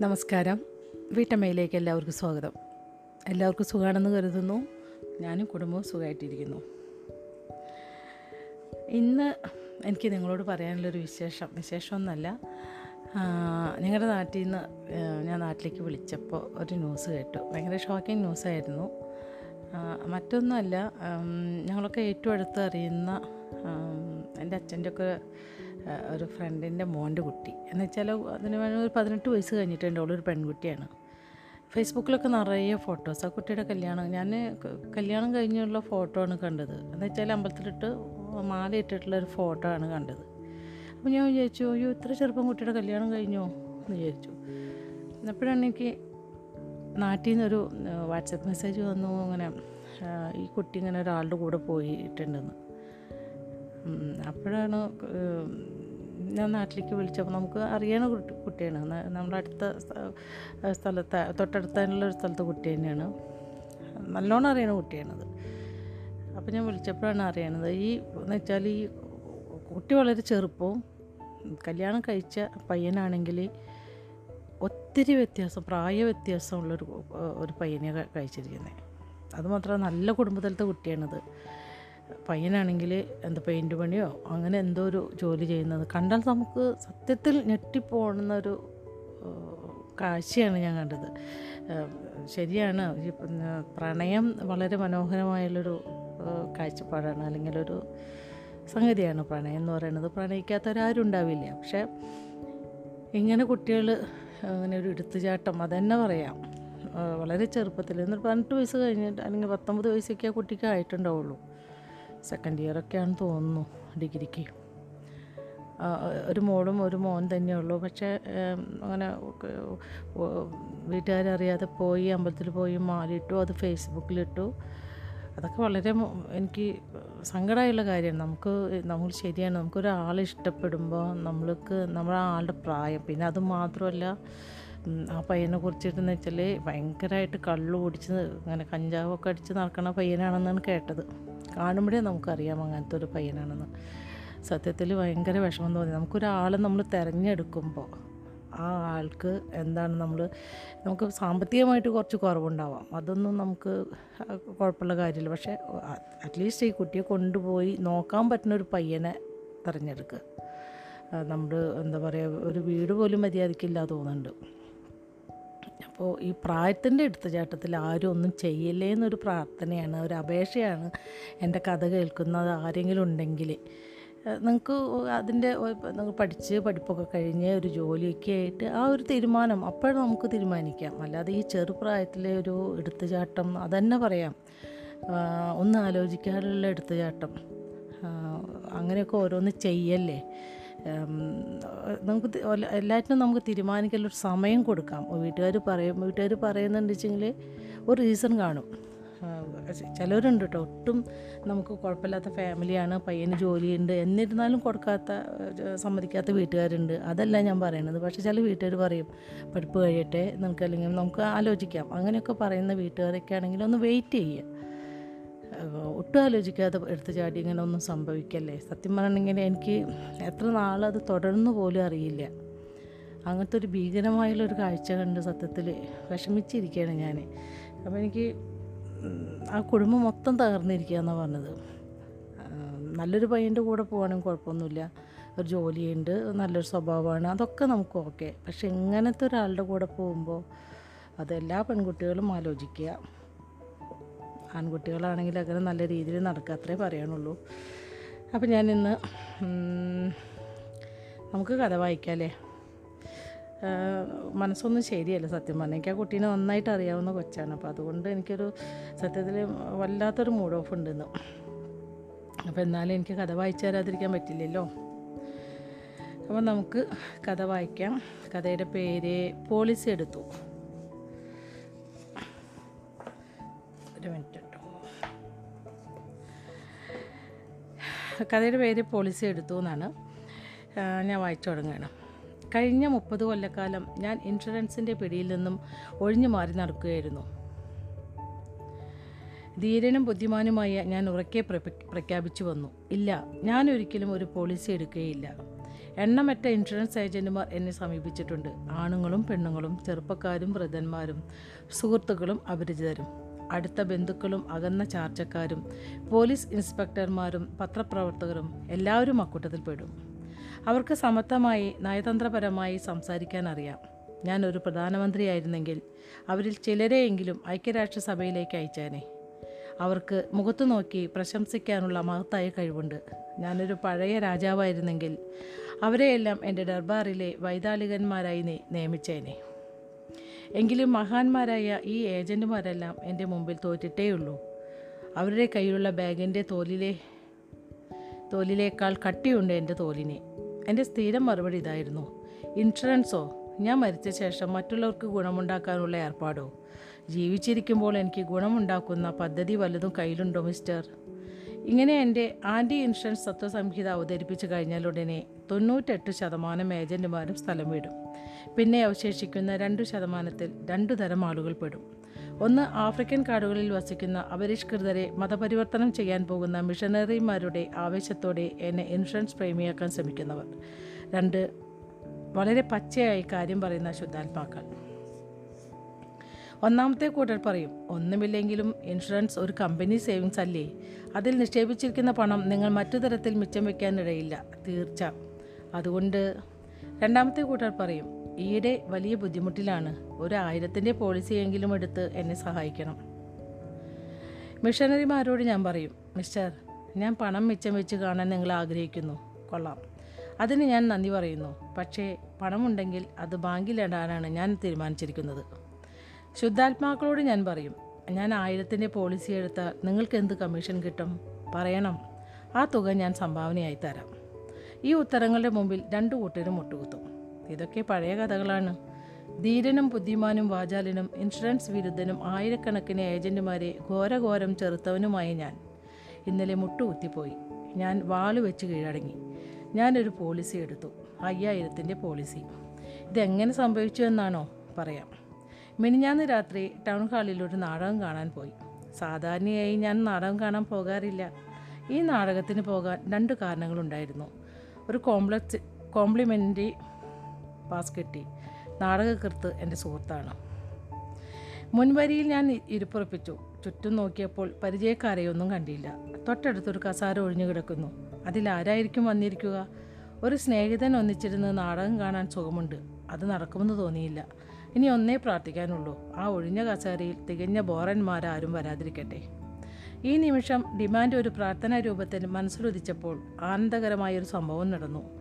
നമസ്കാരം. വീട്ടമ്മയിലേക്ക് എല്ലാവർക്കും സ്വാഗതം. എല്ലാവർക്കും സുഖമാണെന്ന് കരുതുന്നു. ഞാനും കുടുംബവും സുഖമായിട്ടിരിക്കുന്നു ഇന്ന് എനിക്ക് നിങ്ങളോട് പറയാനുള്ളൊരു വിശേഷം. വിശേഷമൊന്നുമല്ല. ഞങ്ങളുടെ നാട്ടിൽ നിന്ന് ഞാൻ നാട്ടിലേക്ക് വിളിച്ചപ്പോൾ ഒരു ന്യൂസ് കേട്ടു. ഭയങ്കര ഷോക്കിംഗ് ന്യൂസായിരുന്നു. മറ്റൊന്നുമല്ല ഞങ്ങളൊക്കെ ഏറ്റവും അടുത്ത് അറിയുന്ന എന്റെ അച്ഛന്റെ ഒക്കെ ആ, ഒരു ഫ്രണ്ടിന്റെ മോന്റെ കുട്ടി. എന്ന് വെച്ചാൽ അതിന് വേണമെങ്കിൽ ഒരു പതിനെട്ട് വയസ്സ് കഴിഞ്ഞിട്ടുണ്ട്. അവളൊരു പെൺകുട്ടിയാണ്. ഫേസ്ബുക്കിലൊക്കെ നിറയെ ഫോട്ടോസ്. ആ കുട്ടിയുടെ കല്യാണം ഞാൻ കല്യാണം കഴിഞ്ഞുള്ള ഫോട്ടോ ആണ് കണ്ടത്. എന്ന് വെച്ചാൽ അമ്പലത്തിലിട്ട് മാല ഇട്ടിട്ടുള്ള ഒരു ഫോട്ടോ ആണ് കണ്ടത്. അപ്പോൾ ഞാൻ വിചാരിച്ചു അയ്യോ ഇത്ര ചെറുപ്പം കുട്ടിയുടെ കല്യാണം കഴിഞ്ഞോ? എന്ന് വിചാരിച്ചു. അപ്പോഴാണ് എനിക്ക് നാട്ടിൽ നിന്നൊരു വാട്സപ്പ് മെസ്സേജ് വന്നു. അങ്ങനെ ഈ കുട്ടി ഇങ്ങനെ ഒരാളുടെ കൂടെ പോയിട്ടുണ്ടെന്ന്. അപ്പോഴാണ് ഞാൻ നാട്ടിലേക്ക് വിളിച്ചപ്പോൾ നമുക്ക് അറിയണ കുട്ടി കുട്ടിയാണ്. നമ്മുടെ അടുത്ത സ്ഥ- സ്ഥലത്ത് തൊട്ടടുത്തുള്ള ഒരു സ്ഥലത്തെ കുട്ടി തന്നെയാണ്. നല്ലോണം അറിയണ കുട്ടിയാണത്. അപ്പോൾ ഞാൻ വിളിച്ചപ്പോഴാണ് അറിയണത് ഈ എന്ന് വെച്ചാൽ ഈ കുട്ടി വളരെ ചെറുപ്പവും കല്യാണം കഴിച്ച പയ്യനാണെങ്കിൽ ഒത്തിരി വ്യത്യാസം പ്രായ വ്യത്യാസമുള്ളൊരു ഒരു പയ്യനെ കഴിച്ചിരിക്കുന്നത് അതുമാത്രമല്ല നല്ല കുടുംബത്തിലത്തെ കുട്ടിയാണത്. പയ്യനാണെങ്കിൽ എന്താ പെയിന്റ് പണിയോ? അങ്ങനെ എന്തോ ഒരു ജോലി ചെയ്യുന്നത്. കണ്ടാൽ നമുക്ക് സത്യത്തിൽ ഞെട്ടിപ്പോകുന്ന ഒരു കാഴ്ചയാണ് ഞാൻ കണ്ടത്. ശരിയാണ്. ഈ പ്രണയം വളരെ മനോഹരമായുള്ളൊരു കാഴ്ചപ്പാടാണ്. അല്ലെങ്കിൽ ഒരു സംഗതിയാണ് പ്രണയം എന്ന് പറയുന്നത്. പ്രണയിക്കാത്തവരാരും ഉണ്ടാവില്ല. പക്ഷേ ഇങ്ങനെ കുട്ടികൾ അങ്ങനെ ഒരു എടുത്തുചാട്ടം അതന്നെ പറയാം. വളരെ ചെറുപ്പത്തിൽ എന്നിട്ട് പതിനെട്ട് വയസ്സ് കഴിഞ്ഞിട്ട് അല്ലെങ്കിൽ പത്തൊമ്പത് വയസ്സൊക്കെ ആ കുട്ടിക്ക് ആയിട്ടുണ്ടാവുള്ളൂ. സെക്കൻഡ് ഇയറൊക്കെയാണെന്ന് തോന്നുന്നു ഡിഗ്രിക്ക്. ഒരു മോളും ഒരു മോൻ തന്നെയുള്ളൂ പക്ഷേ ഏം, അങ്ങനെ വീട്ടുകാരറിയാതെ പോയി അമ്പലത്തിൽ പോയി മാലിട്ടു അത് ഫേസ്ബുക്കിലിട്ടു. അതൊക്കെ വളരെ എനിക്ക് സങ്കടമായുള്ള കാര്യമാണ്. നമുക്ക് നമ്മൾ ശരിയാണ്. നമുക്കൊരാളെ ഇഷ്ടപ്പെടുമ്പോൾ നമ്മൾക്ക് നമ്മുടെ ആളുടെ പ്രായം. പിന്നെ അത് മാത്രമല്ല ആ പയ്യനെ കുറിച്ചിട്ടെന്ന് വെച്ചാൽ ഭയങ്കരമായിട്ട് കള്ളു കുടിച്ച് അങ്ങനെ കഞ്ചാവൊക്കെ അടിച്ച് നടക്കണ പയ്യനാണെന്നാണ് കേട്ടത്. കാണുമ്പോഴേ നമുക്കറിയാം അങ്ങനത്തെ ഒരു പയ്യനാണെന്ന്. സത്യത്തിൽ ഭയങ്കര വിഷമം തോന്നി. നമുക്കൊരാളെ നമ്മൾ തിരഞ്ഞെടുക്കുമ്പോൾ ആ ആൾക്ക് എന്താണ് നമ്മൾ നമുക്ക് സാമ്പത്തികമായിട്ട് കുറച്ച് കുറവുണ്ടാവാം. അതൊന്നും നമുക്ക് കുഴപ്പമുള്ള കാര്യമില്ല. പക്ഷേ അറ്റ്ലീസ്റ്റ് ഈ കുട്ടിയെ കൊണ്ടുപോയി നോക്കാൻ പറ്റുന്ന ഒരു പയ്യനെ തിരഞ്ഞെടുക്കുക നമ്മൾ എന്താ പറയുക ഒരു വീട് പോലും മര്യാദയ്ക്കില്ല തോന്നുന്നുണ്ട്. അപ്പോൾ ഈ പ്രായത്തിന്റെ എടുത്തുചാട്ടത്തിൽ ആരും ഒന്നും ചെയ്യില്ലേ എന്നൊരു പ്രാർത്ഥനയാണ് ഒരു അപേക്ഷയാണ് എന്റെ കഥ കേൾക്കുന്നത് ആരെങ്കിലും ഉണ്ടെങ്കിൽ. നിങ്ങൾക്ക് അതിന്റെ നിങ്ങൾ പഠിച്ച് പഠിപ്പൊക്കെ കഴിഞ്ഞ് ഒരു ജോലിയൊക്കെ ആയിട്ട് ആ ഒരു തീരുമാനം അപ്പോഴും നമുക്ക് തീരുമാനിക്കാം. അല്ലാതെ ഈ ചെറുപ്രായത്തിലെ ഒരു എടുത്തുചാട്ടം അതന്നെ പറയാം. ഒന്ന് ആലോചിക്കാനുള്ള എടുത്തുചാട്ടം അങ്ങനെയൊക്കെ ഓരോന്ന് ചെയ്യല്ലേ? നമുക്ക് എല്ലാറ്റിനും നമുക്ക് തീരുമാനിക്കാൻ ഒരു സമയം കൊടുക്കാം. വീട്ടുകാർ പറയും വീട്ടുകാർ പറയുന്നുണ്ട് വെച്ചെങ്കിൽ ഒരു റീസൺ കാണും. ചിലവരുണ്ട് കേട്ടോ ഒട്ടും നമുക്ക് കുഴപ്പമില്ലാത്ത ഫാമിലിയാണ് പയ്യന് ജോലിയുണ്ട് എന്നിരുന്നാലും കൊടുക്കാത്ത സമ്മതിക്കാത്ത വീട്ടുകാരുണ്ട്. അതല്ല ഞാൻ പറയണത്. പക്ഷേ ചില വീട്ടുകാർ പറയും പഠിപ്പ് കഴിയട്ടെ നമുക്ക് അല്ലെങ്കിൽ നമുക്ക് ആലോചിക്കാം. അങ്ങനെയൊക്കെ പറയുന്ന വീട്ടുകാരൊക്കെ ഒന്ന് വെയിറ്റ് ചെയ്യുക ഒട്ടും ആലോചിക്കാതെ എടുത്തു ചാടി ഇങ്ങനെ ഒന്നും സംഭവിക്കല്ലേ? സത്യം പറഞ്ഞിങ്ങനെ എനിക്ക് എത്ര നാളത് തുടർന്നു പോലും അറിയില്ല. അങ്ങനത്തെ ഒരു ഭീകരമായുള്ളൊരു കാഴ്ച കണ്ട് സത്യത്തിൽ വിഷമിച്ചിരിക്കുകയാണ് ഞാൻ അപ്പോൾ എനിക്ക് ആ കുടുംബം മൊത്തം തകർന്നിരിക്കുക എന്നാണ് പറഞ്ഞത് നല്ലൊരു പയ്യന്റെ കൂടെ പോകണമെങ്കിൽ കുഴപ്പമൊന്നുമില്ല. ഒരു ജോലിയുണ്ട് നല്ലൊരു സ്വഭാവമാണ് അതൊക്കെ നമുക്ക് ഓക്കെ. പക്ഷെ ഇങ്ങനത്തെ ഒരാളുടെ കൂടെ പോകുമ്പോൾ അതെല്ലാ പെൺകുട്ടികളും ആലോചിക്കുക. ആൺകുട്ടികളാണെങ്കിൽ അങ്ങനെ നല്ല രീതിയിൽ നടക്കുക അത്രേ പറയാനുള്ളൂ. അപ്പം ഇന്ന് നമുക്ക് കഥ വായിക്കാമല്ലേ മനസ്സൊന്നും ശരിയല്ല സത്യം പറഞ്ഞാൽ എനിക്ക് ആ കുട്ടീനെ നന്നായിട്ട് അറിയാവുന്ന കൊച്ചാണ്. അപ്പോൾ അതുകൊണ്ട് എനിക്കൊരു സത്യത്തിൽ വല്ലാത്തൊരു മൂഡ് ഓഫ് ഉണ്ടെന്ന്. അപ്പോൾ എന്നാലും എനിക്ക് കഥ വായിച്ചു തരാതിരിക്കാൻ പറ്റില്ലല്ലോ. അപ്പോൾ നമുക്ക് കഥ വായിക്കാം. കഥയുടെ പേര് പോളിസി എടുത്തു. ഒരു മിനിറ്റ്. കഥയുടെ പേര് പോളിസി എടുത്തു എന്നാണ്. ഞാൻ വായിച്ചു തുടങ്ങുകയാണ്. കഴിഞ്ഞ മുപ്പത് കൊല്ലക്കാലം ഞാൻ ഇൻഷുറൻസിന്റെ പിടിയിൽ നിന്നും ഒഴിഞ്ഞു മാറി നടക്കുകയായിരുന്നു. ധീരനും ബുദ്ധിമാനുമായ ഞാൻ ഉറക്കെ പ്രഖ്യാപിച്ചു വന്നു. ഇല്ല ഞാൻ ഒരിക്കലും ഒരു പോളിസി എടുക്കുകയില്ല. എണ്ണമറ്റ ഇൻഷുറൻസ് ഏജന്റുമാർ എന്നെ സമീപിച്ചിട്ടുണ്ട്. ആണുങ്ങളും പെണ്ണുങ്ങളും ചെറുപ്പക്കാരും വൃദ്ധന്മാരും സുഹൃത്തുക്കളും അപരിചിതരും. അടുത്ത ബന്ധുക്കളും അകന്ന ചാർച്ചക്കാരും പോലീസ് ഇൻസ്പെക്ടർമാരും പത്രപ്രവർത്തകരും എല്ലാവരും അക്കൂട്ടത്തിൽ പെടും. അവർക്ക് സമത്വമായി നയതന്ത്രപരമായി സംസാരിക്കാൻ അറിയാം. ഞാൻ ഒരു പ്രധാനമന്ത്രിയായിരുന്നെങ്കിൽ അവരിൽ ചിലരെയെങ്കിലും ഐക്യരാഷ്ട്രസഭയിലേക്ക് അയച്ചേനെ. അവർക്ക് മുഖത്തു നോക്കി പ്രശംസിക്കാനുള്ള മഹത്തായ കഴിവുണ്ട്. ഞാനൊരു പഴയ രാജാവായിരുന്നെങ്കിൽ അവരെയെല്ലാം എന്റെ ദർബാറിലെ വൈതാളികന്മാരായി നിയമിച്ചേനെ. എങ്കിലും മഹാന്മാരായ ഈ ഏജന്റുമാരെല്ലാം എന്റെ മുമ്പിൽ തോറ്റിട്ടേയുള്ളൂ. അവരുടെ കയ്യിലുള്ള ബാഗിന്റെ തോലിലെ തോലിലേക്കാൾ കട്ടിയുണ്ട് എന്റെ തോലിനെ. എന്റെ സ്ഥിരം മറുപടി ഇതായിരുന്നു. ഇൻഷുറൻസോ? ഞാൻ മരിച്ച ശേഷം മറ്റുള്ളവർക്ക് ഗുണമുണ്ടാക്കാനുള്ള ഏർപ്പാടോ? ജീവിച്ചിരിക്കുമ്പോൾ എനിക്ക് ഗുണമുണ്ടാക്കുന്ന പദ്ധതി വല്ലതും കയ്യിലുണ്ടോ മിസ്റ്റർ? ഇങ്ങനെ എന്റെ ആന്റി ഇൻഷുറൻസ് തത്വസംഹിത അവതരിപ്പിച്ചു കഴിഞ്ഞാലുടനെ തൊണ്ണൂറ്റെട്ട് ശതമാനം ഏജന്റുമാരും സ്ഥലം വിടും. പിന്നെ അവശേഷിക്കുന്ന രണ്ടു ശതമാനത്തിൽ രണ്ടു തരം ആളുകൾ പെടും. ഒന്ന് ആഫ്രിക്കൻ കാടുകളിൽ വസിക്കുന്ന അപരിഷ്കൃതരെ മതപരിവർത്തനം ചെയ്യാൻ പോകുന്ന മിഷനറിമാരുടെ ആവേശത്തോടെ എന്നെ ഇൻഷുറൻസ് പ്രേമിയാക്കാൻ ശ്രമിക്കുന്നവർ. രണ്ട് വളരെ പച്ചയായി കാര്യം പറയുന്ന ശുദ്ധാത്മാക്കൾ. ഒന്നാമത്തെ കൂട്ടർ പറയും ഒന്നുമില്ലെങ്കിലും ഇൻഷുറൻസ് ഒരു കമ്പനി സേവിങ്സ് അല്ലേ? അതിൽ നിക്ഷേപിച്ചിരിക്കുന്ന പണം നിങ്ങൾ മറ്റു തരത്തിൽ മിച്ചം വയ്ക്കാനിടയില്ല തീർച്ച. അതുകൊണ്ട് രണ്ടാമത്തെ കൂട്ടർ പറയും ഈയിടെ വലിയ ബുദ്ധിമുട്ടിലാണ്. ഒരു ആയിരത്തിന്റെ പോളിസിയെങ്കിലും എടുത്ത് എന്നെ സഹായിക്കണം. മിഷണറിമാരോട് ഞാൻ പറയും മിസ്റ്റർ ഞാൻ പണം മിച്ചം വെച്ച് കാണാൻ നിങ്ങൾ ആഗ്രഹിക്കുന്നു. കൊള്ളാം. അതിന് ഞാൻ നന്ദി പറയുന്നു. പക്ഷേ പണമുണ്ടെങ്കിൽ അത് ബാങ്കിലിടാനാണ് ഞാൻ തീരുമാനിച്ചിരിക്കുന്നത്. ശുദ്ധാത്മാക്കളോട് ഞാൻ പറയും ഞാൻ ആയിരത്തിന്റെ പോളിസി എടുത്താൽ നിങ്ങൾക്ക് എന്ത് കമ്മീഷൻ കിട്ടും? പറയണം. ആ തുക ഞാൻ സംഭാവനയായി തരാം. ഈ ഉത്തരങ്ങളുടെ മുമ്പിൽ രണ്ടു കൂട്ടരും മുട്ടുകുത്തും. ഇതൊക്കെ പഴയ കഥകളാണ്. ധീരനും ബുദ്ധിമാനും വാചാലനും ഇൻഷുറൻസ് വിരുദ്ധനും ആയിരക്കണക്കിന് ഏജന്റുമാരെ ഘോരഘോരം ചെറുത്തവനുമായി ഞാൻ. ഇന്നലെ മുട്ടുകുത്തിപ്പോയി. ഞാൻ വാൾ വെച്ച് കീഴടങ്ങി. ഞാനൊരു പോളിസി എടുത്തു. അയ്യായിരത്തിന്റെ പോളിസി. ഇതെങ്ങനെ സംഭവിച്ചു എന്നാണോ പറയാം. മിനിഞ്ഞാന്ന് രാത്രി ടൗൺ ഹാളിൽ ഒരു നാടകം കാണാൻ പോയി. സാധാരണയായി ഞാൻ നാടകം കാണാൻ പോകാറില്ല. ഈ നാടകത്തിന് പോകാൻ രണ്ട് കാരണങ്ങളുണ്ടായിരുന്നു. ഒരു കോംപ്ലക്സ് കോംപ്ലിമെന്ററി പാസ് കിട്ടി. നാടകകൃത്ത് എന്റെ സുഹൃത്താണ്. മുൻവരിയിൽ ഞാൻ ഇരുപ്പുറപ്പിച്ചു. ചുറ്റും നോക്കിയപ്പോൾ പരിചയക്കാരെയൊന്നും കണ്ടില്ല. തൊട്ടടുത്തൊരു കസാര ഒഴിഞ്ഞു കിടക്കുന്നു. അതിലാരായിരിക്കും വന്നിരിക്കുക? ഒരു സ്നേഹിതൻ ഒന്നിച്ചിരുന്ന് നാടകം കാണാൻ സുഖമുണ്ട്. അത് നടക്കുമെന്ന് തോന്നിയില്ല. ഇനി ഒന്നേ പ്രാർത്ഥിക്കാനുള്ളൂ. ആ ഒഴിഞ്ഞ കസേരയിൽ തികഞ്ഞ ബോറന്മാരാരും വരാതിരിക്കട്ടെ. ഈ നിമിഷം ഡിമാൻഡ് ഒരു പ്രാർത്ഥനാ രൂപത്തിൽ മനസ്സിലുദിച്ചപ്പോൾ ആനന്ദകരമായൊരു സംഭവം നടന്നു.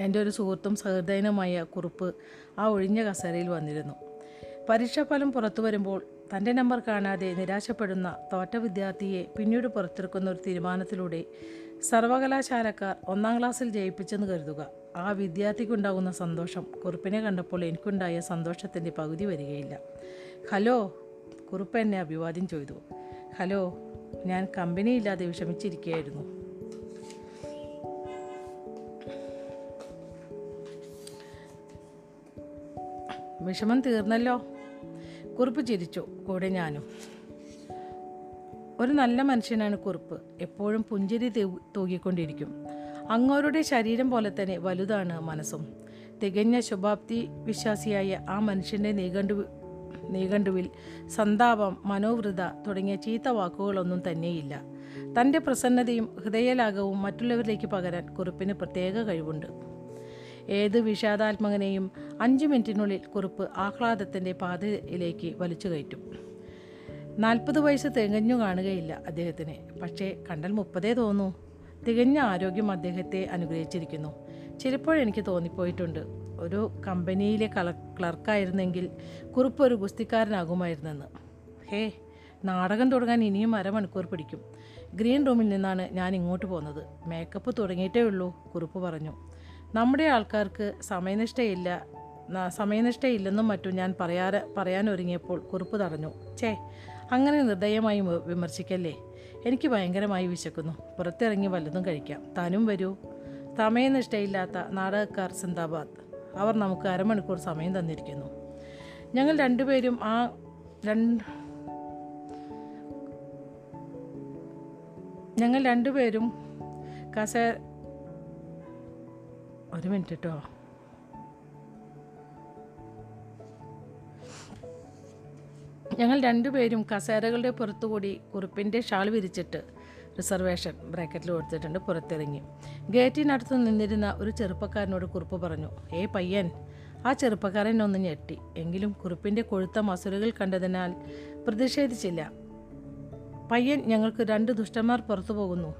എന്റെ ഒരു സുഹൃത്തും സഹൃദയനുമായ കുറുപ്പ് ആ ഒഴിഞ്ഞ കസേരയിൽ വന്നിരുന്നു. പരീക്ഷാഫലം പുറത്തു വരുമ്പോൾ തന്റെ നമ്പർ കാണാതെ നിരാശപ്പെടുന്ന തോറ്റ വിദ്യാർത്ഥിയെ പിന്നീട് പുറത്തിറക്കുന്ന ഒരു തീരുമാനത്തിലൂടെ സർവകലാശാലക്കാർ ഒന്നാം ക്ലാസ്സിൽ ജയിപ്പിച്ചെന്ന് കരുതുക. ആ വിദ്യാർത്ഥിക്കുണ്ടാകുന്ന സന്തോഷം കുറിപ്പിനെ കണ്ടപ്പോൾ എനിക്കുണ്ടായ സന്തോഷത്തിന്റെ പകുതി വരികയില്ല. ഹലോ കുറിപ്പ് എന്നെ അഭിവാദ്യം ചെയ്തു. ഹലോ ഞാൻ കമ്പനിയില്ലാതെ വിഷമിച്ചിരിക്കുകയായിരുന്നു. വിഷമം തീർന്നല്ലോ? കുറിപ്പ് ചിരിച്ചു. കൂടെ ഞാനും. ഒരു നല്ല മനുഷ്യനാണ് കുറിപ്പ്. എപ്പോഴും പുഞ്ചിരി തൂകിക്കൊണ്ടിരിക്കും. അങ്ങോരുടെ ശരീരം പോലെ തന്നെ വലുതാണ് മനസ്സും. തികഞ്ഞ ശുഭാപ്തി വിശ്വാസിയായ ആ മനുഷ്യന്റെ നീകണ്ടു നീകണ്ടുവിൽ സന്താപം മനോവൃത തുടങ്ങിയ ചീത്ത വാക്കുകളൊന്നും തന്നെയില്ല. തന്റെ പ്രസന്നതയും ഹൃദയലാഘവും മറ്റുള്ളവരിലേക്ക് പകരാൻ കുറിപ്പിന് പ്രത്യേക കഴിവുണ്ട്. ഏത് വിഷാദാത്മകനെയും അഞ്ച് മിനിറ്റിനുള്ളിൽ കുറിപ്പ് ആഹ്ലാദത്തിന്റെ പാതയിലേക്ക് വലിച്ചു കയറ്റും. നാൽപ്പത് വയസ്സ് തികഞ്ഞു കാണുകയില്ല അദ്ദേഹത്തിന്. പക്ഷേ കണ്ടാൽ മുപ്പതേ തോന്നൂ. തികഞ്ഞ ആരോഗ്യം അദ്ദേഹത്തെ അനുഗ്രഹിച്ചിരിക്കുന്നു. ചിലപ്പോഴെനിക്ക് തോന്നിപ്പോയിട്ടുണ്ട്. ഒരു കമ്പനിയിലെ കള ക്ലർക്കായിരുന്നെങ്കിൽ കുറിപ്പ് ഒരു ഗുസ്തിക്കാരനാകുമായിരുന്നെന്ന്. ഹേ നാടകം തുടങ്ങാൻ ഇനിയും അരമണിക്കൂർ പിടിക്കും. ഗ്രീൻ റൂമിൽ നിന്നാണ് ഞാൻ ഇങ്ങോട്ട് പോകുന്നത്. മേക്കപ്പ് തുടങ്ങിയിട്ടേ ഉള്ളൂ കുറിപ്പ് പറഞ്ഞു. നമ്മുടെ ആൾക്കാർക്ക് സമയനിഷ്ഠയില്ല സമയനിഷ്ഠയില്ലെന്നും മറ്റും ഞാൻ പറയാറ് പറയാനൊരുങ്ങിയപ്പോൾ കുറിപ്പ് തടഞ്ഞു. ചേ അങ്ങനെ നിർദ്ദയമായി വിമർശിക്കല്ലേ? എനിക്ക് ഭയങ്കരമായി വിശക്കുന്നു. പുറത്തിറങ്ങി വല്ലതും കഴിക്കാം. താനും വരൂ. സമയനിഷ്ഠയില്ലാത്ത നാടകക്കാർ സിന്ദാബാദ്. അവർ നമുക്ക് അരമണിക്കൂർ സമയം തന്നിരിക്കുന്നു. ഞങ്ങൾ രണ്ടുപേരും ആ രണ്ട് ഞങ്ങൾ രണ്ടുപേരും കസേ ഒരു മിനിറ്റ് കേട്ടോ ഞങ്ങൾ രണ്ടുപേരും കസേരകളുടെ പുറത്തുകൂടി കുറിപ്പിന്റെ ഷാൾ വിരിച്ചിട്ട് റിസർവേഷൻ ബ്രാക്കറ്റിൽ കൊടുത്തിട്ടുണ്ട് പുറത്തിറങ്ങി. ഗേറ്റിനടുത്ത് നിന്നിരുന്ന ഒരു ചെറുപ്പക്കാരനോട് കുറിപ്പ് പറഞ്ഞു ഏ പയ്യൻ ആ ചെറുപ്പക്കാരൻ ഒന്ന് ഞെട്ടി. എങ്കിലും കുറിപ്പിന്റെ കൊഴുത്ത മസുലുകൾ കണ്ടതിനാൽ പ്രതിഷേധിച്ചില്ല. പയ്യൻ ഞങ്ങൾക്ക് രണ്ട് ദുഷ്ടന്മാർ പുറത്തു പോകുന്നു.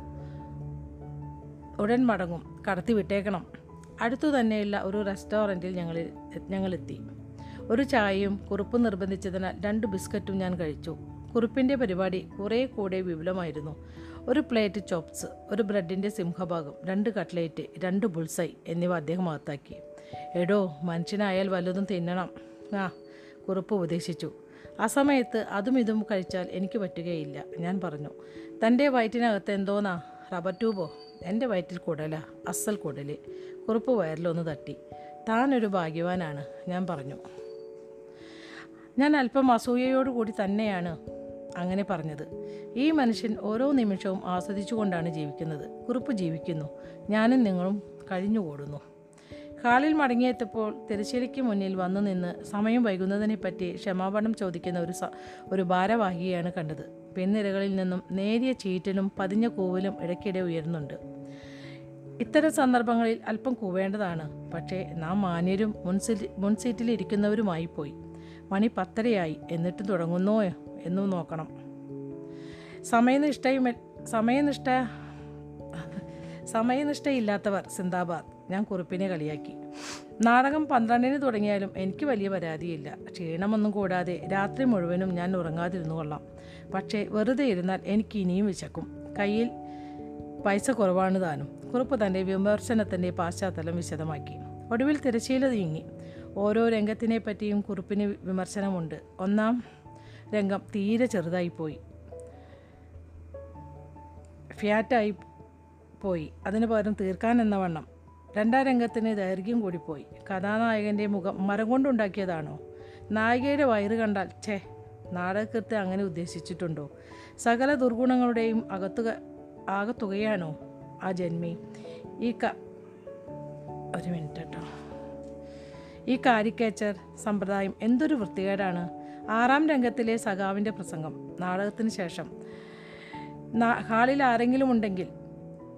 ഉടൻ മടങ്ങും. കടത്തി വിട്ടേക്കണം. അടുത്തു തന്നെയുള്ള ഒരു റെസ്റ്റോറന്റിൽ ഞങ്ങൾ ഞങ്ങളെത്തി. ഒരു ചായയും കുറുപ്പ് നിർബന്ധിച്ചതിനാൽ രണ്ട് ബിസ്ക്കറ്റും ഞാൻ കഴിച്ചു. കുറുപ്പിന്റെ പരിപാടി കുറേ കൂടെ വിപുലമായിരുന്നു. ഒരു പ്ലേറ്റ് ചോപ്സ് ഒരു ബ്രെഡിന്റെ സിംഹഭാഗം രണ്ട് കട്ട്ലേറ്റ് രണ്ട് ബുൾസൈ എന്നിവ അദ്ദേഹം അകത്താക്കി. എടോ മനുഷ്യനായാൽ വല്ലതും തിന്നണം. ആ കുറുപ്പ് ഉപദേശിച്ചു. ആ സമയത്ത് അതും ഇതും കഴിച്ചാൽ എനിക്ക് പറ്റുകയില്ല ഞാൻ പറഞ്ഞു. തന്റെ വയറ്റിനകത്ത് എന്തോന്നാ റബർ ട്യൂബോ? എന്റെ വയറ്റിൽ കുടല അസൽ കുടൽ കുറുപ്പ് വയറിലൊന്ന് തട്ടി. താനൊരു ഭാഗ്യവാനാണ് ഞാൻ പറഞ്ഞു. ഞാൻ അല്പം അസൂയയോടുകൂടി തന്നെയാണ് അങ്ങനെ പറഞ്ഞത്. ഈ മനുഷ്യൻ ഓരോ നിമിഷവും ആസ്വദിച്ചുകൊണ്ടാണ് ജീവിക്കുന്നത്. കുറുപ്പ് ജീവിക്കുന്നു. ഞാനും നിങ്ങളും കഴിഞ്ഞുകൂടുന്നു കാലിൽ മടങ്ങിയെത്തപ്പോൾ തിരശ്ശേരിക്ക് മുന്നിൽ വന്നു നിന്ന് സമയം വൈകുന്നതിനെപ്പറ്റി ക്ഷമാപണം ചോദിക്കുന്ന ഒരു ഒരു ഭാരവാഹിയെയാണ് കണ്ടത്. പിൻനിരകളിൽ നിന്നും നേരിയ ചീറ്റലും പതിഞ്ഞ കൂവലും ഇടയ്ക്കിടെ ഉയരുന്നുണ്ട്. ഇത്തരം സന്ദർഭങ്ങളിൽ അല്പം കൂവേണ്ടതാണ്. പക്ഷേ നാം മാന്യരും മുൻസീറ്റ് മുൻസീറ്റിൽ ഇരിക്കുന്നവരുമായി പോയി. മണി പത്തരയായി. എന്നിട്ട് തുടങ്ങുന്നോ എന്നും നോക്കണം. സമയനിഷ്ഠയും സമയനിഷ്ഠ സമയനിഷ്ഠയില്ലാത്തവർ സിന്ദാബാദ്. ഞാൻ കുറിപ്പിനെ കളിയാക്കി. നാടകം പന്ത്രണ്ടിന് തുടങ്ങിയാലും എനിക്ക് വലിയ പരാതിയില്ല. ക്ഷീണമൊന്നും കൂടാതെ രാത്രി മുഴുവനും ഞാൻ ഉറങ്ങാതിരുന്നു കൊള്ളാം. പക്ഷേ വെറുതെ ഇരുന്നാൽ എനിക്ക് ഇനിയും വിശക്കും. കയ്യിൽ പൈസ കുറവാണ് താനും. കുറിപ്പ് തന്റെ വിമർശനത്തിന്റെ പാശ്ചാത്തലം വിശദമാക്കി. ഒടുവിൽ തിരശ്ശീല നീങ്ങി. ഓരോ രംഗത്തിനെ പറ്റിയും കുറിപ്പിന് വിമർശനമുണ്ട്. ഒന്നാം രംഗം തീരെ ചെറുതായിപ്പോയി ഫ്യാറ്റായി പോയി. അതിന് പകരം തീർക്കാൻ എന്ന വണ്ണം. രണ്ടാം രംഗത്തിന് ദൈർഘ്യം കൂടിപ്പോയി കഥാനായകന്റെ മുഖം മരം കൊണ്ടുണ്ടാക്കിയതാണോ? നായികയുടെ വയറ് കണ്ടാൽ ഛേ നാടകകൃത്ത് അങ്ങനെ ഉദ്ദേശിച്ചിട്ടുണ്ടോ? സകല ദുർഗുണങ്ങളുടെയും അകത്തുക ആകത്തുകയാണോ ആ ജന്മി? ഈ ക ഒരു മിനിറ്റ് കേട്ടോ ഈ കാരിക്കേച്ചർ സമ്പ്രദായം എന്തൊരു വൃത്തികേടാണ്. ആറാം രംഗത്തിലെ സഖാവിന്റെ പ്രസംഗം. നാടകത്തിന് ശേഷം. ഹാളിൽ ആരെങ്കിലും ഉണ്ടെങ്കിൽ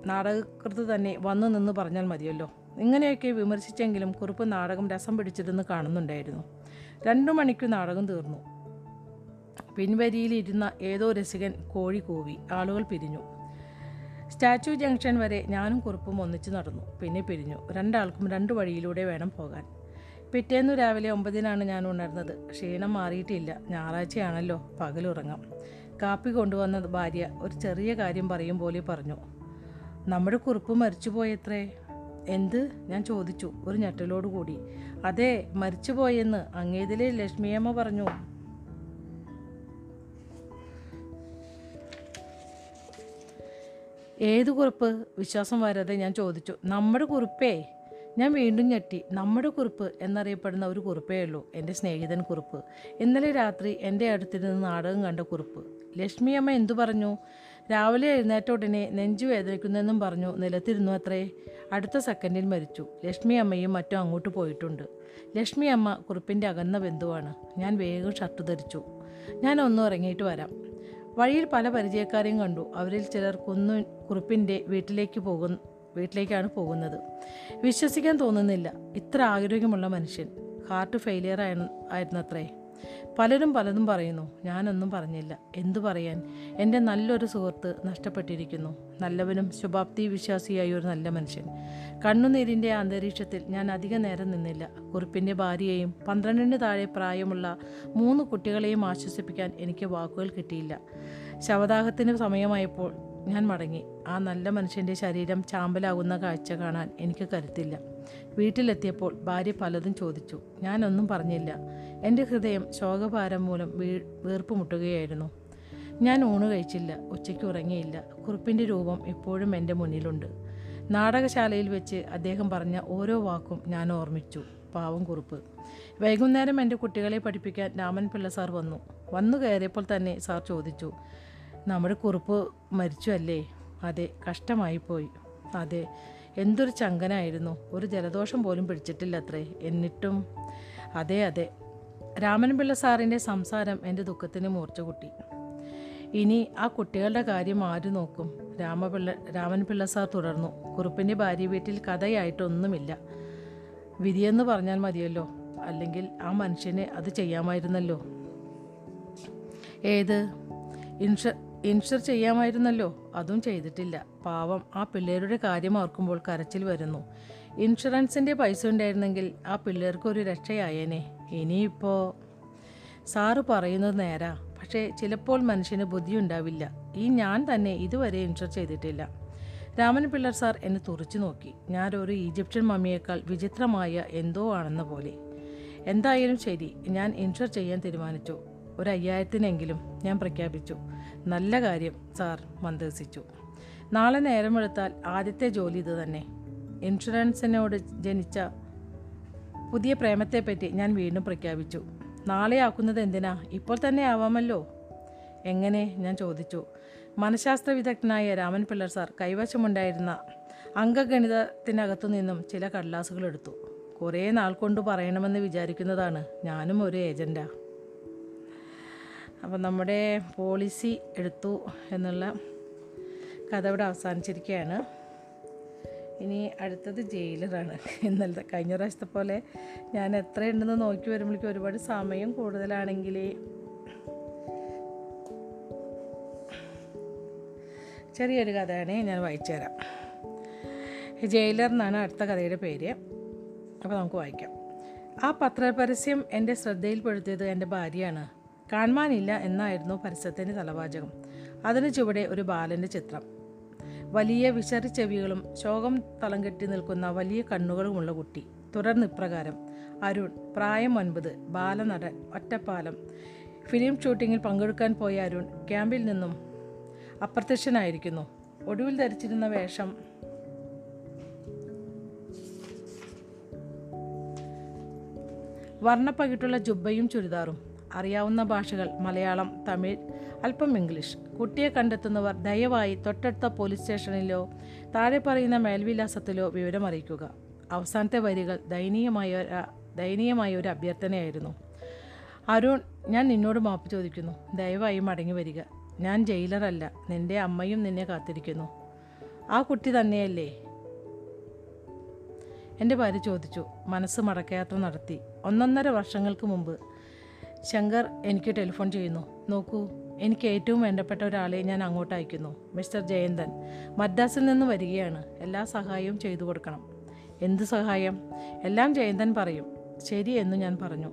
നാടകകൃത്ത് തന്നെ വന്നു നിന്ന് പറഞ്ഞാൽ മതിയല്ലോ. ഇങ്ങനെയൊക്കെ വിമർശിച്ചെങ്കിലും കുറുപ്പ് നാടകം രസം പിടിച്ചിരുന്ന് കാണുന്നുണ്ടായിരുന്നു. രണ്ടു മണിക്ക് നാടകം തീർന്നു. പിൻവരിയിലിരുന്ന ഏതോ രസികൻ കോഴി കൂവി ആളുകൾ പിരിഞ്ഞു. സ്റ്റാച്യു ജംഗ്ഷൻ വരെ ഞാനും കുറുപ്പും ഒന്നിച്ചു നടന്നു. പിന്നെ പിരിഞ്ഞു. രണ്ടാൾക്കും രണ്ട് വഴിയിലൂടെ വേണം പോകാൻ. പിറ്റേന്നു രാവിലെ ഒമ്പതിനാണ് ഞാൻ ഉണർന്നത്. ക്ഷീണം മാറിയിട്ടില്ല. ഞായറാഴ്ചയാണല്ലോ പകലുറങ്ങാം. കാപ്പി കൊണ്ടുവന്ന ഭാര്യ ഒരു ചെറിയ കാര്യം പറയും പോലെ പറഞ്ഞു. നമ്മുടെ കുറുപ്പ് മരിച്ചുപോയത്രേ? എന്ത്? ഞാൻ ചോദിച്ചു ഒരു ഞെട്ടലോട് കൂടി. അതെ മരിച്ചു മരിച്ചുപോയെന്ന് അങ്ങേതിലെ ലക്ഷ്മിയമ്മ പറഞ്ഞു. ഏത് കുറിപ്പ്? വിശ്വാസം വരാതെ ഞാൻ ചോദിച്ചു. നമ്മുടെ കുറിപ്പേ? ഞാൻ വീണ്ടും ഞെട്ടി. നമ്മുടെ കുറിപ്പ് എന്നറിയപ്പെടുന്ന ഒരു കുറിപ്പേ ഉള്ളൂ എന്റെ സ്നേഹിതൻ കുറിപ്പ്. ഇന്നലെ രാത്രി എന്റെ അടുത്തിരുന്ന് നാടകം കണ്ട കുറിപ്പ്. ലക്ഷ്മിയമ്മ എന്തു പറഞ്ഞു? രാവിലെ എഴുന്നേറ്റ ഉടനെ നെഞ്ചു വേദനിക്കുന്നെന്നും പറഞ്ഞു നിലത്തിരുന്നു അത്രേ. അടുത്ത സെക്കൻഡിൽ മരിച്ചു. ലക്ഷ്മി അമ്മയും മറ്റും അങ്ങോട്ട് പോയിട്ടുണ്ട്. ലക്ഷ്മി അമ്മ കുറിപ്പിന്റെ അകന്ന ബന്ധുവാണ്. ഞാൻ വേഗം ഷർട്ട് ധരിച്ചു. ഞാൻ ഒന്ന് ഇറങ്ങിയിട്ട് വരാം. വഴിയിൽ പല പരിചയക്കാരെയും കണ്ടു. അവരിൽ ചിലർ കുന്നു കുറിപ്പിന്റെ വീട്ടിലേക്ക് പോകും വീട്ടിലേക്കാണ് പോകുന്നത്. വിശ്വസിക്കാൻ തോന്നുന്നില്ല. ഇത്ര ആരോഗ്യമുള്ള മനുഷ്യൻ. ഹാർട്ട് ഫെയിലിയർ ആയിരുന്നു ആയിരുന്നത്രേ. പലരും പലതും പറയുന്നു. ഞാനൊന്നും പറഞ്ഞില്ല. എന്തു പറയാൻ? എന്റെ നല്ലൊരു സുഹൃത്ത് നഷ്ടപ്പെട്ടിരിക്കുന്നു. നല്ലവനും ശുഭാപ്തി വിശ്വാസിയായ ഒരു നല്ല മനുഷ്യൻ. കണ്ണുനീരിന്റെ അന്തരീക്ഷത്തിൽ ഞാൻ അധിക നേരം നിന്നില്ല. കുറിപ്പിന്റെ ഭാര്യയെയും പന്ത്രണ്ടിന് താഴെ പ്രായമുള്ള മൂന്ന് കുട്ടികളെയും ആശ്വസിപ്പിക്കാൻ എനിക്ക് വാക്കുകൾ കിട്ടിയില്ല. ശവദാഹത്തിന് സമയമായപ്പോൾ ഞാൻ മടങ്ങി. ആ നല്ല മനുഷ്യന്റെ ശരീരം ചാമ്പലാകുന്ന കാഴ്ച കാണാൻ എനിക്ക് കരുത്തില്ല. വീട്ടിലെത്തിയപ്പോൾ ഭാര്യ പലതും ചോദിച്ചു. ഞാനൊന്നും പറഞ്ഞില്ല. എന്റെ ഹൃദയം ശോകഭാരം മൂലം വീ വീർപ്പ് മുട്ടുകയായിരുന്നു. ഞാൻ ഊണ് കഴിച്ചില്ല. ഉച്ചയ്ക്ക് ഉറങ്ങിയില്ല. കുറിപ്പിന്റെ രൂപം എപ്പോഴും എന്റെ മുന്നിലുണ്ട്. നാടകശാലയിൽ വെച്ച് അദ്ദേഹം പറഞ്ഞ ഓരോ വാക്കും ഞാൻ ഓർമ്മിച്ചു. പാവം കുറിപ്പ്. വൈകുന്നേരം എന്റെ കുട്ടികളെ പഠിപ്പിക്കാൻ രാമൻ പിള്ള സാർ വന്നു. വന്നു കയറിയപ്പോൾ തന്നെ സാർ ചോദിച്ചു നമ്മുടെ കുറിപ്പ് മരിച്ചു അല്ലേ? അതെ കഷ്ടമായിപ്പോയി. അതെ എന്തൊരു ചങ്കനായിരുന്നു. ഒരു ജലദോഷം പോലും പിടിച്ചിട്ടില്ല അത്രേ എന്നിട്ടും അതെ അതെ. രാമൻപിള്ള സാറിന്റെ സംസാരം എന്റെ ദുഃഖത്തിന് മൂർച്ച കൂട്ടി. ഇനി ആ കുട്ടികളുടെ കാര്യം ആര് നോക്കും? രാമപിള്ള രാമൻപിള്ള സാർ തുടർന്നു. കുറുപ്പിന്റെ ഭാര്യ വീട്ടിൽ കഥയായിട്ടൊന്നുമില്ല. വിധിയെന്ന് പറഞ്ഞാൽ മതിയല്ലോ. അല്ലെങ്കിൽ ആ മനുഷ്യനെ അത് ചെയ്യാമായിരുന്നല്ലോ. ഏത്? ഇൻഷ ഇൻഷർ ചെയ്യാമായിരുന്നല്ലോ. അതും ചെയ്തിട്ടില്ല. പാവം ആ പിള്ളേരുടെ കാര്യം ഓർക്കുമ്പോൾ കരച്ചിൽ വരുന്നു. ഇൻഷുറൻസിന്റെ പൈസ ഉണ്ടായിരുന്നെങ്കിൽ ആ പിള്ളേർക്ക് ഒരു രക്ഷയായേനെ. ഇനിയിപ്പോൾ സാറ് പറയുന്നത് നേരാ. പക്ഷേ ചിലപ്പോൾ മനുഷ്യന് ബുദ്ധി ഉണ്ടാവില്ല ഈ ഞാൻ തന്നെ ഇതുവരെ ഇൻഷുർ ചെയ്തിട്ടില്ല. രാമൻ പിള്ളർ സാർ എന്നെ തുറച്ചു നോക്കി. ഞാൻ ഒരു ഈജിപ്ഷ്യൻ മമ്മിയേക്കാൾ വിചിത്രമായ എന്തോ ആണെന്ന പോലെ. എന്തായാലും ശരി ഞാൻ ഇൻഷുർ ചെയ്യാൻ തീരുമാനിച്ചു. ഒരു അയ്യായിരത്തിനെങ്കിലും ഞാൻ പ്രഖ്യാപിച്ചു. നല്ല കാര്യം സാർ മന്ദസിച്ചു. നാളെ നേരമെടുത്താൽ ആദ്യത്തെ ജോലി ഇത് തന്നെ. ഇൻഷുറൻസിനോട് ജനിച്ച പുതിയ പ്രേമത്തെപ്പറ്റി ഞാൻ വീണ്ടും പ്രഖ്യാപിച്ചു. നാളെ ആക്കുന്നത് എന്തിനാ? ഇപ്പോൾ തന്നെ ആവാമല്ലോ? എങ്ങനെ? ഞാൻ ചോദിച്ചു. മനഃശാസ്ത്ര വിദഗ്ധനായ രാമൻ പിള്ളർ സാർ കൈവശമുണ്ടായിരുന്ന അംഗഗണിതത്തിനകത്തു നിന്നും ചില കടലാസുകൾ എടുത്തു. കുറേ നാൾ കൊണ്ട് പറയണമെന്ന് വിചാരിക്കുന്നതാണ്. ഞാനും ഒരു ഏജന്റാ അപ്പം നമ്മുടെ പോളിസി എടുത്തു എന്നുള്ള കഥ ഇവിടെ അവസാനിച്ചിരിക്കുകയാണ്. ഇനി അടുത്തത് ജയിലറാണ്. ഇന്നലത്തെ കഴിഞ്ഞ പ്രാവശ്യത്തെ പോലെ ഞാൻ എത്രയുണ്ടെന്ന് നോക്കി വരുമ്പോഴേക്കും ഒരുപാട് സമയം കൂടുതലാണെങ്കിൽ ചെറിയൊരു കഥയാണ് ഞാൻ വായിച്ചു തരാം. ജയിലർ എന്നാണ് അടുത്ത കഥയുടെ പേര്. അപ്പോൾ നമുക്ക് വായിക്കാം. ആ പത്രപരസ്യം എന്റെ ശ്രദ്ധയിൽപ്പെടുത്തിയത് എന്റെ ഭാര്യയാണ്. കാണുവാനില്ല എന്നായിരുന്നു പരസ്യത്തിന്റെ തലവാചകം. അതിന് ചുവടെ ഒരു ബാലന്റെ ചിത്രം. വലിയ വിശറി ചെവികളും ശോകം തളം കെട്ടി നിൽക്കുന്ന വലിയ കണ്ണുകളുമുള്ള കുട്ടി. തുടർന്ന് ഇപ്രകാരം അരുൺ പ്രായം ഒൻപത് ബാലനടൻ ഒറ്റപ്പാലം. ഫിലിം ഷൂട്ടിങ്ങിൽ പങ്കെടുക്കാൻ പോയ അരുൺ ക്യാമ്പിൽ നിന്നും അപ്രത്യക്ഷനായിരിക്കുന്നു. ഒടുവിൽ ധരിച്ചിരുന്ന വേഷം വർണപ്പകിട്ടുള്ള ജുബ്ബയും ചുരിദാറും. അറിയാവുന്ന ഭാഷകൾ മലയാളം തമിഴ് അല്പം ഇംഗ്ലീഷ്. കുട്ടിയെ കണ്ടെത്തുന്നവർ ദയവായി തൊട്ടടുത്ത പോലീസ് സ്റ്റേഷനിലോ താഴെ പറയുന്ന മേൽവിലാസത്തിലോ വിവരം അറിയിക്കുക. അവസാനത്തെ വരികൾ ദയനീയമായ ദയനീയമായ ഒരു അഭ്യർത്ഥനയായിരുന്നു. അരുൺ ഞാൻ നിന്നോട് മാപ്പ് ചോദിക്കുന്നു. ദയവായി മടങ്ങി വരിക. ഞാൻ ജയിലറല്ല നിന്റെ അമ്മയും നിന്നെ കാത്തിരിക്കുന്നു. ആ കുട്ടി തന്നെയല്ലേ? എന്റെ ഭാര്യ ചോദിച്ചു. മനസ്സ് മടക്കയാത്ര നടത്തി. ഒന്നൊന്നര വർഷങ്ങൾക്ക് മുമ്പ് ശങ്കർ എനിക്ക് ടെലിഫോൺ ചെയ്യുന്നു. നോക്കൂ എനിക്ക് ഏറ്റവും വേണ്ടപ്പെട്ട ഒരാളെ ഞാൻ അങ്ങോട്ട് അയക്കുന്നു മിസ്റ്റർ ജയന്തൻ. മദ്രാസിൽ നിന്ന് വരികയാണ്. എല്ലാ സഹായവും ചെയ്തു കൊടുക്കണം. എന്ത് സഹായം? എല്ലാം ജയന്തൻ പറയും. ശരി എന്ന് ഞാൻ പറഞ്ഞു.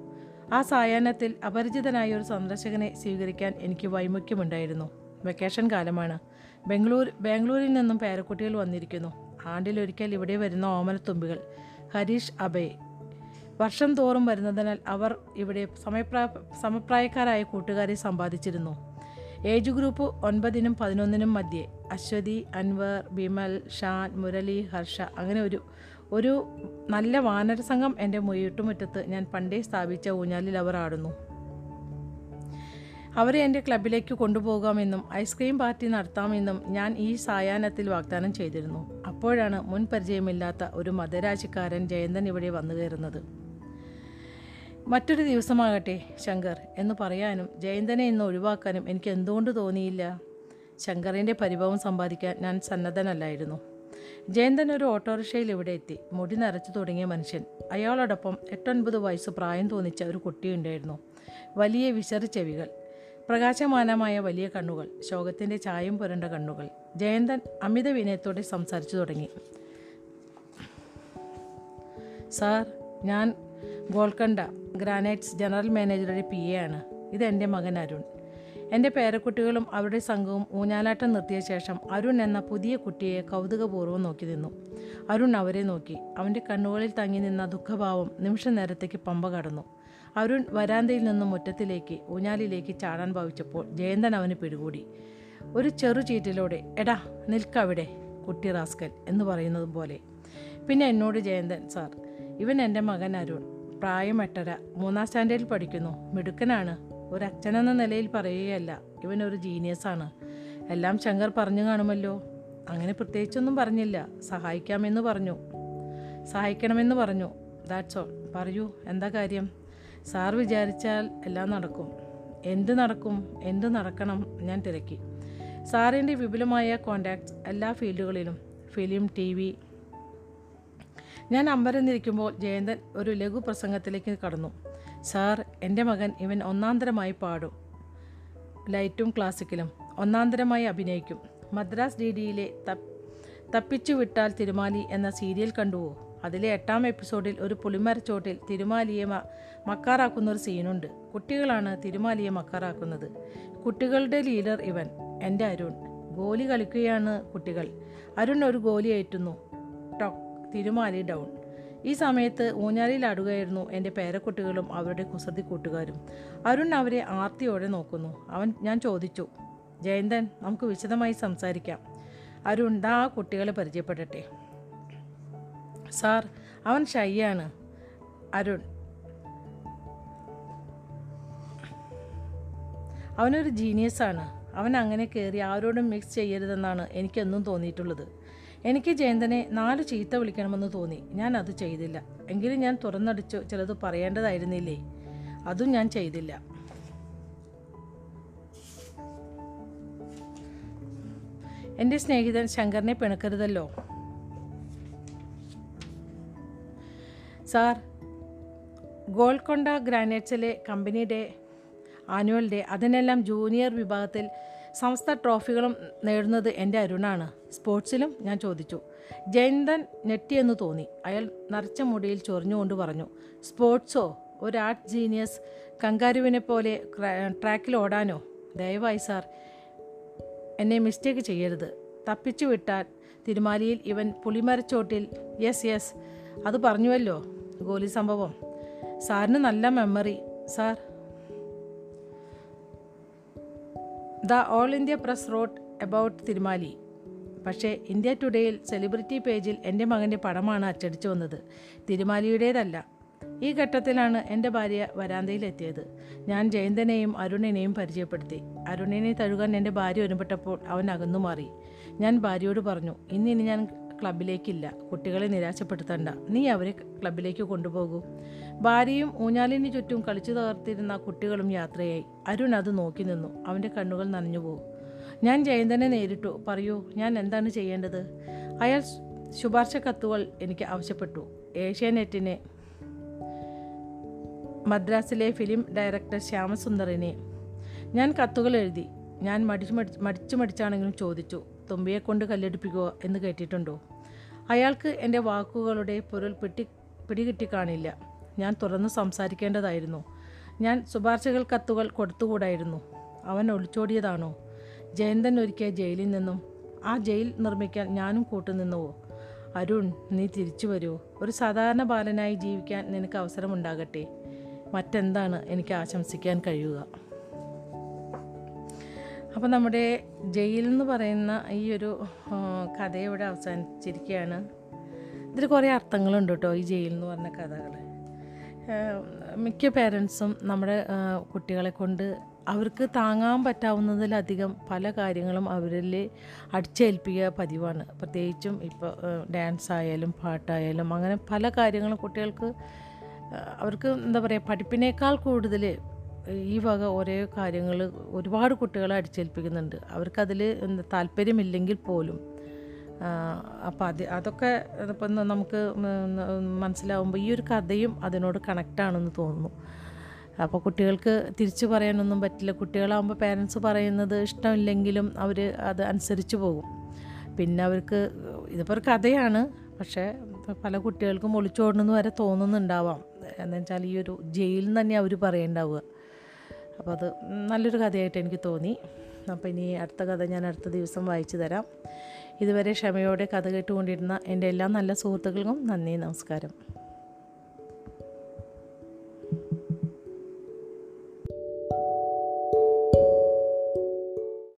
ആ സായാഹ്നത്തിൽ അപരിചിതനായ ഒരു സന്ദർശകനെ സ്വീകരിക്കാൻ എനിക്ക് വൈമുഖ്യമുണ്ടായിരുന്നു. വെക്കേഷൻ കാലമാണ്. ബംഗളൂർ ബാംഗ്ലൂരിൽ നിന്നും പേരക്കുട്ടികൾ വന്നിരിക്കുന്നു. ആണ്ടിലൊരിക്കൽ ഇവിടെ വരുന്ന ഓമനത്തുമ്പികൾ. ഹരീഷ് അഭയ് വർഷം തോറും വരുന്നതിനാൽ അവർ ഇവിടെ സമയപ്രായ സമപ്രായക്കാരായ കൂട്ടുകാരെ സമ്പാദിച്ചിരുന്നു. ഏജ് ഗ്രൂപ്പ് ഒൻപതിനും പതിനൊന്നിനും മധ്യേ അശ്വതി അൻവർ ബിമൽ ഷാൻ മുരളി ഹർഷ അങ്ങനെ ഒരു ഒരു നല്ല വാനര സംഘം എന്റെ വീട്ടുമുറ്റത്ത് ഞാൻ പണ്ടേ സ്ഥാപിച്ച ഊഞ്ഞാലിൽ അവർ ആടുന്നു. അവരെ എന്റെ ക്ലബിലേക്ക് കൊണ്ടുപോകാമെന്നും ഐസ്ക്രീം പാർട്ടി നടത്താമെന്നും ഞാൻ ഈ സായാഹ്നത്തിൽ വാഗ്ദാനം ചെയ്തിരുന്നു. അപ്പോഴാണ് മുൻ പരിചയമില്ലാത്ത ഒരു മതരാജിക്കാരൻ ജയന്തൻ ഇവിടെ വന്നു കയറുന്നത് മറ്റൊരു ദിവസമാകട്ടെ ശങ്കർ. എന്ന് പറയാനും ജയന്തനെ ഇന്ന് ഒഴിവാക്കാനും എനിക്ക് എന്തുകൊണ്ട് തോന്നിയില്ല? ശങ്കറിന്റെ പരിഭവം സമ്പാദിക്കാൻ ഞാൻ സന്നദ്ധനല്ലായിരുന്നു. ജയന്തൻ ഒരു ഓട്ടോറിക്ഷയിൽ ഇവിടെ എത്തി. മുടി നിറച്ചു തുടങ്ങിയ മനുഷ്യൻ. അയാളോടൊപ്പം എട്ടൊൻപത് വയസ്സ് പ്രായം തോന്നിച്ച ഒരു കുട്ടിയുണ്ടായിരുന്നു. വലിയ വിശറി ചെവികൾ പ്രകാശമാനമായ വലിയ കണ്ണുകൾ ശോകത്തിന്റെ ചായം പുരണ്ട കണ്ണുകൾ. ജയന്തൻ അമിത വിനയത്തോടെ സംസാരിച്ചു തുടങ്ങി. സാർ ഞാൻ ഗോൾക്കണ്ട ഗ്രാനൈറ്റ്സ് ജനറൽ മാനേജറുടെ പി എ ആണ്. ഇത് എന്റെ മകൻ അരുൺ. എന്റെ പേരക്കുട്ടികളും അവരുടെ സംഘവും ഊഞ്ഞാലാട്ടം നിർത്തിയ ശേഷം അരുൺ എന്ന പുതിയ കുട്ടിയെ കൗതുകപൂർവം നോക്കി നിന്നു. അരുൺ അവരെ നോക്കി. അവന്റെ കണ്ണുകളിൽ തങ്ങി നിന്ന ദുഃഖഭാവം നിമിഷ നേരത്തേക്ക് പമ്പ കടന്നു. അരുൺ വരാന്തയിൽ നിന്നും മുറ്റത്തിലേക്ക് ഊഞ്ഞാലിലേക്ക് ചാടാൻ ഭാവിച്ചപ്പോൾ ജയന്തൻ അവന് പിടികൂടി. ഒരു ചെറു ചീറ്റിലൂടെ എടാ നിൽക്കവിടെ കുട്ടി റാസ്കൽ എന്ന് പറയുന്നത് പോലെ. പിന്നെ എന്നോട് ജയന്തൻ സാർ ഇവൻ എന്റെ മകൻ അരുൺ. പ്രായം എട്ടര മൂന്നാം സ്റ്റാൻഡേർഡിൽ പഠിക്കുന്നു. മിടുക്കനാണ്. ഒരു അച്ഛനെന്ന നിലയിൽ പറയുകയല്ല. ഇവൻ ഒരു ജീനിയസാണ്. എല്ലാം ശങ്കർ പറഞ്ഞു കാണുമല്ലോ. അങ്ങനെ പ്രത്യേകിച്ചൊന്നും പറഞ്ഞില്ല. സഹായിക്കാമെന്ന് പറഞ്ഞു. സഹായിക്കണമെന്ന് പറഞ്ഞു. ദാറ്റ്സ് ഓൾ പറയൂ. എന്താ കാര്യം? സാർ വിചാരിച്ചാൽ എല്ലാം നടക്കും. എന്ത് നടക്കും? എന്ത് നടക്കണം? ഞാൻ തിരക്കി. സാറിന്റെ വിപുലമായ കോണ്ടാക്ട്സ് എല്ലാ ഫീൽഡുകളിലും. ഫിലിം ടി ഞാൻ അമ്പരന്നിരിക്കുമ്പോൾ ജയന്തൻ ഒരു ലഘു പ്രസംഗത്തിലേക്ക് കടന്നു. സാർ എന്റെ മകൻ ഇവൻ ഒന്നാന്തരമായി പാടും. ലൈറ്റും ക്ലാസിക്കലും. ഒന്നാന്തരമായി അഭിനയിക്കും. മദ്രാസ് ഡി ഡിയിലെ തപ്പിച്ചു വിട്ടാൽ തിരുമാലി എന്ന സീരിയൽ കണ്ടുവോ? അതിലെ എട്ടാം എപ്പിസോഡിൽ ഒരു പുളിമരച്ചോട്ടിൽ തിരുമാലിയെ മക്കാറാക്കുന്ന ഒരു സീനുണ്ട്. കുട്ടികളാണ് തിരുമാലിയെ മക്കാറാക്കുന്നത്. കുട്ടികളുടെ ലീഡർ ഇവൻ എന്റെ അരുൺ. ഗോലി കളിക്കുകയാണ് കുട്ടികൾ. അരുൺ ഒരു ഗോലി ഏറ്റുന്നു. ടോക്ക് തിരുമാലി ഡൗൺ ഈ സമയത്ത് ഊഞ്ഞാലിലാടുകയായിരുന്നു എന്റെ പേരക്കുട്ടികളും അവരുടെ കുസൃതി കൂട്ടുകാരും. അരുൺ അവരെ ആർത്തിയോടെ നോക്കുന്നു. അവൻ ഞാൻ ചോദിച്ചു ജയന്തൻ നമുക്ക് വിശദമായി സംസാരിക്കാം. അരുൺ ദാ ആ കുട്ടികളെ പരിചയപ്പെടട്ടെ. സാർ അവൻ ഷൈയാണ്. അരുൺ അവനൊരു ജീനിയസാണ്. അവൻ അങ്ങനെ കയറി ആരോടും മിക്സ് ചെയ്യരുതെന്നാണ് എനിക്കെന്നും തോന്നിയിട്ടുള്ളത്. എനിക്ക് ജയന്തനെ നാല് ചീത്ത വിളിക്കണമെന്ന് തോന്നി. ഞാൻ അത് ചെയ്തില്ല. എങ്കിലും ഞാൻ തുറന്നടിച്ചു ചിലത് പറയേണ്ടതായിരുന്നില്ലേ? അതും ഞാൻ ചെയ്തില്ല. എന്റെ സ്നേഹിതൻ ശങ്കറിനെ പിണക്കരുതല്ലോ. സാർ ഗോൾക്കൊണ്ട ഗ്രാനൈറ്റ്സിലെ കമ്പനിയുടെ ആനുവൽ ഡേ അതിനെല്ലാം ജൂനിയർ വിഭാഗത്തിൽ സംസ്ഥ ട്രോഫികളും നേടുന്നത് എന്റെ അരുണാണ്. സ്പോർട്സിലും ഞാൻ ചോദിച്ചു. ജയന്തൻ ഞെട്ടിയെന്ന് തോന്നി. അയാൾ നരച്ച മുടിയിൽ ചൊറിഞ്ഞുകൊണ്ട് പറഞ്ഞു സ്പോർട്സോ? ഒരു ആർട്ട് ജീനിയസ് കങ്കാരുവിനെ പോലെ ട്രാക്കിൽ ഓടാനോ? ദയവായി സാർ എന്നെ മിസ്റ്റേക്ക് ചെയ്യരുത്. തപ്പിച്ചു വിട്ടാൽ തിരുമാലിയിൽ ഇവൻ പുളിമരച്ചോട്ടിൽ യെസ് യെസ്. അത് പറഞ്ഞുവല്ലോ ഗോലി സംഭവം. സാറിന് നല്ല memory. Sir the all India press wrote about Thirumali. പക്ഷേ ഇന്ത്യ ടുഡേയിൽ സെലിബ്രിറ്റി പേജിൽ എന്റെ മകന്റെ പടമാണ് അച്ചടിച്ചു വന്നത്. തിരുമാലിയുടേതല്ല. ഈ ഘട്ടത്തിലാണ് എന്റെ ഭാര്യ വരാന്തയിലെത്തിയത്. ഞാൻ ജയന്തനെയും അരുണിനെയും പരിചയപ്പെടുത്തി. അരുണിനെ തഴുകാൻ എന്റെ ഭാര്യ ഒരുമ്പെട്ടപ്പോൾ അവൻ അകന്നു മാറി. ഞാൻ ഭാര്യയോട് പറഞ്ഞു ഇന്നിനി ഞാൻ ക്ലബിലേക്കില്ല. കുട്ടികളെ നിരാശപ്പെടുത്തണ്ട. നീ അവരെ ക്ലബിലേക്ക് കൊണ്ടുപോകൂ. ഭാര്യയും ഊഞ്ഞാലിന് ചുറ്റും കളിച്ചു തകർത്തിരുന്ന കുട്ടികളും യാത്രയായി. അരുൺ അത് നോക്കി നിന്നു. അവന്റെ കണ്ണുകൾ നനഞ്ഞുപോകും ഞാൻ ജയന്തനെ നേരിട്ടു. പറയൂ ഞാൻ എന്താണ് ചെയ്യേണ്ടത്? അയാൾ ശുപാർശ കത്തുകൾ എനിക്ക് ആവശ്യപ്പെട്ടു. ഏഷ്യാനെറ്റിനെ മദ്രാസിലെ ഫിലിം ഡയറക്ടർ ശ്യാമസുന്ദറിനെ. ഞാൻ കത്തുകൾ എഴുതി. ഞാൻ മടിച്ചു മടിച്ച് മടിച്ചു മടിച്ചാണെങ്കിലും ചോദിച്ചു. തുമ്പിയെ കൊണ്ട് കല്ലെടുപ്പിക്കുക എന്ന് കേട്ടിട്ടുണ്ടോ? അയാൾക്ക് എന്റെ വാക്കുകളുടെ പൊരുൾ പിടി പിടികിട്ടി കാണില്ല ഞാൻ തുറന്ന് സംസാരിക്കേണ്ടതായിരുന്നു. ഞാൻ ശുപാർശകൾ കത്തുകൾ കൊടുത്തുകൂടായിരുന്നു. അവൻ ഒളിച്ചോടിയതാണോ? ജയന്തൻ ഒരിക്കൽ ജയിലിൽ നിന്നും ആ ജയിൽ നിർമ്മിക്കാൻ ഞാനും കൂട്ടുനിന്നുവോ അരുൺ നീ തിരിച്ചു വരൂ. ഒരു സാധാരണ ബാലനായി ജീവിക്കാൻ നിനക്ക് അവസരമുണ്ടാകട്ടെ. മറ്റെന്താണ് എനിക്ക് ആശംസിക്കാൻ കഴിയുക? അപ്പോൾ നമ്മുടെ ജയിൽ എന്ന് പറയുന്ന ഈ ഒരു കഥയോടെ അവസാനിച്ചിരിക്കുകയാണ്. ഇതിൽ കുറേ അർത്ഥങ്ങളുണ്ട് കേട്ടോ ഈ ജയിൽ എന്ന് പറഞ്ഞ കഥകൾ മിക്ക പേരൻസും നമ്മുടെ കുട്ടികളെ കൊണ്ട് അവർക്ക് താങ്ങാൻ പറ്റാവുന്നതിലധികം പല കാര്യങ്ങളും അവരിൽ അടിച്ചേൽപ്പിക്കുക പതിവാണ്. പ്രത്യേകിച്ചും ഇപ്പോൾ ഡാൻസ് ആയാലും പാട്ടായാലും അങ്ങനെ പല കാര്യങ്ങളും കുട്ടികൾക്ക് അവർക്ക് എന്താ പറയുക പഠിപ്പിനേക്കാൾ കൂടുതൽ ഈ വക ഓരോ കാര്യങ്ങൾ ഒരുപാട് കുട്ടികളെ അടിച്ചേൽപ്പിക്കുന്നുണ്ട്. അവർക്കതിൽ താല്പര്യമില്ലെങ്കിൽ പോലും. അപ്പോൾ അത് അതൊക്കെ ഇപ്പം നമുക്ക് മനസ്സിലാവുമ്പോൾ ഈ ഒരു കഥയും അതിനോട് കണക്റ്റാണെന്ന് തോന്നുന്നു. അപ്പോൾ കുട്ടികൾക്ക് തിരിച്ചു പറയാനൊന്നും പറ്റില്ല. കുട്ടികളാകുമ്പോൾ പേരൻസ് പറയുന്നത് ഇഷ്ടമില്ലെങ്കിലും അവർ അത് അനുസരിച്ച് പോകും. പിന്നെ അവർക്ക് ഇതിപ്പോൾ ഒരു കഥയാണ്. പക്ഷേ പല കുട്ടികൾക്കും ഒളിച്ചോടണമെന്ന് വരെ തോന്നുന്നുണ്ടാവാം. എന്നുവെച്ചാൽ ഈ ഒരു ജയിലിൽ നിന്ന് തന്നെ അവർ പറയണ്ടാവുക. അപ്പോൾ അത് നല്ലൊരു കഥയായിട്ട് എനിക്ക് തോന്നി. അപ്പോൾ ഇനി അടുത്ത കഥ ഞാൻ അടുത്ത ദിവസം വായിച്ചു തരാം. ഇതുവരെ ക്ഷമയോടെ കഥ കേട്ടുകൊണ്ടിരുന്ന എന്റെ എല്ലാ നല്ല സുഹൃത്തുക്കൾക്കും നന്ദി നമസ്കാരം.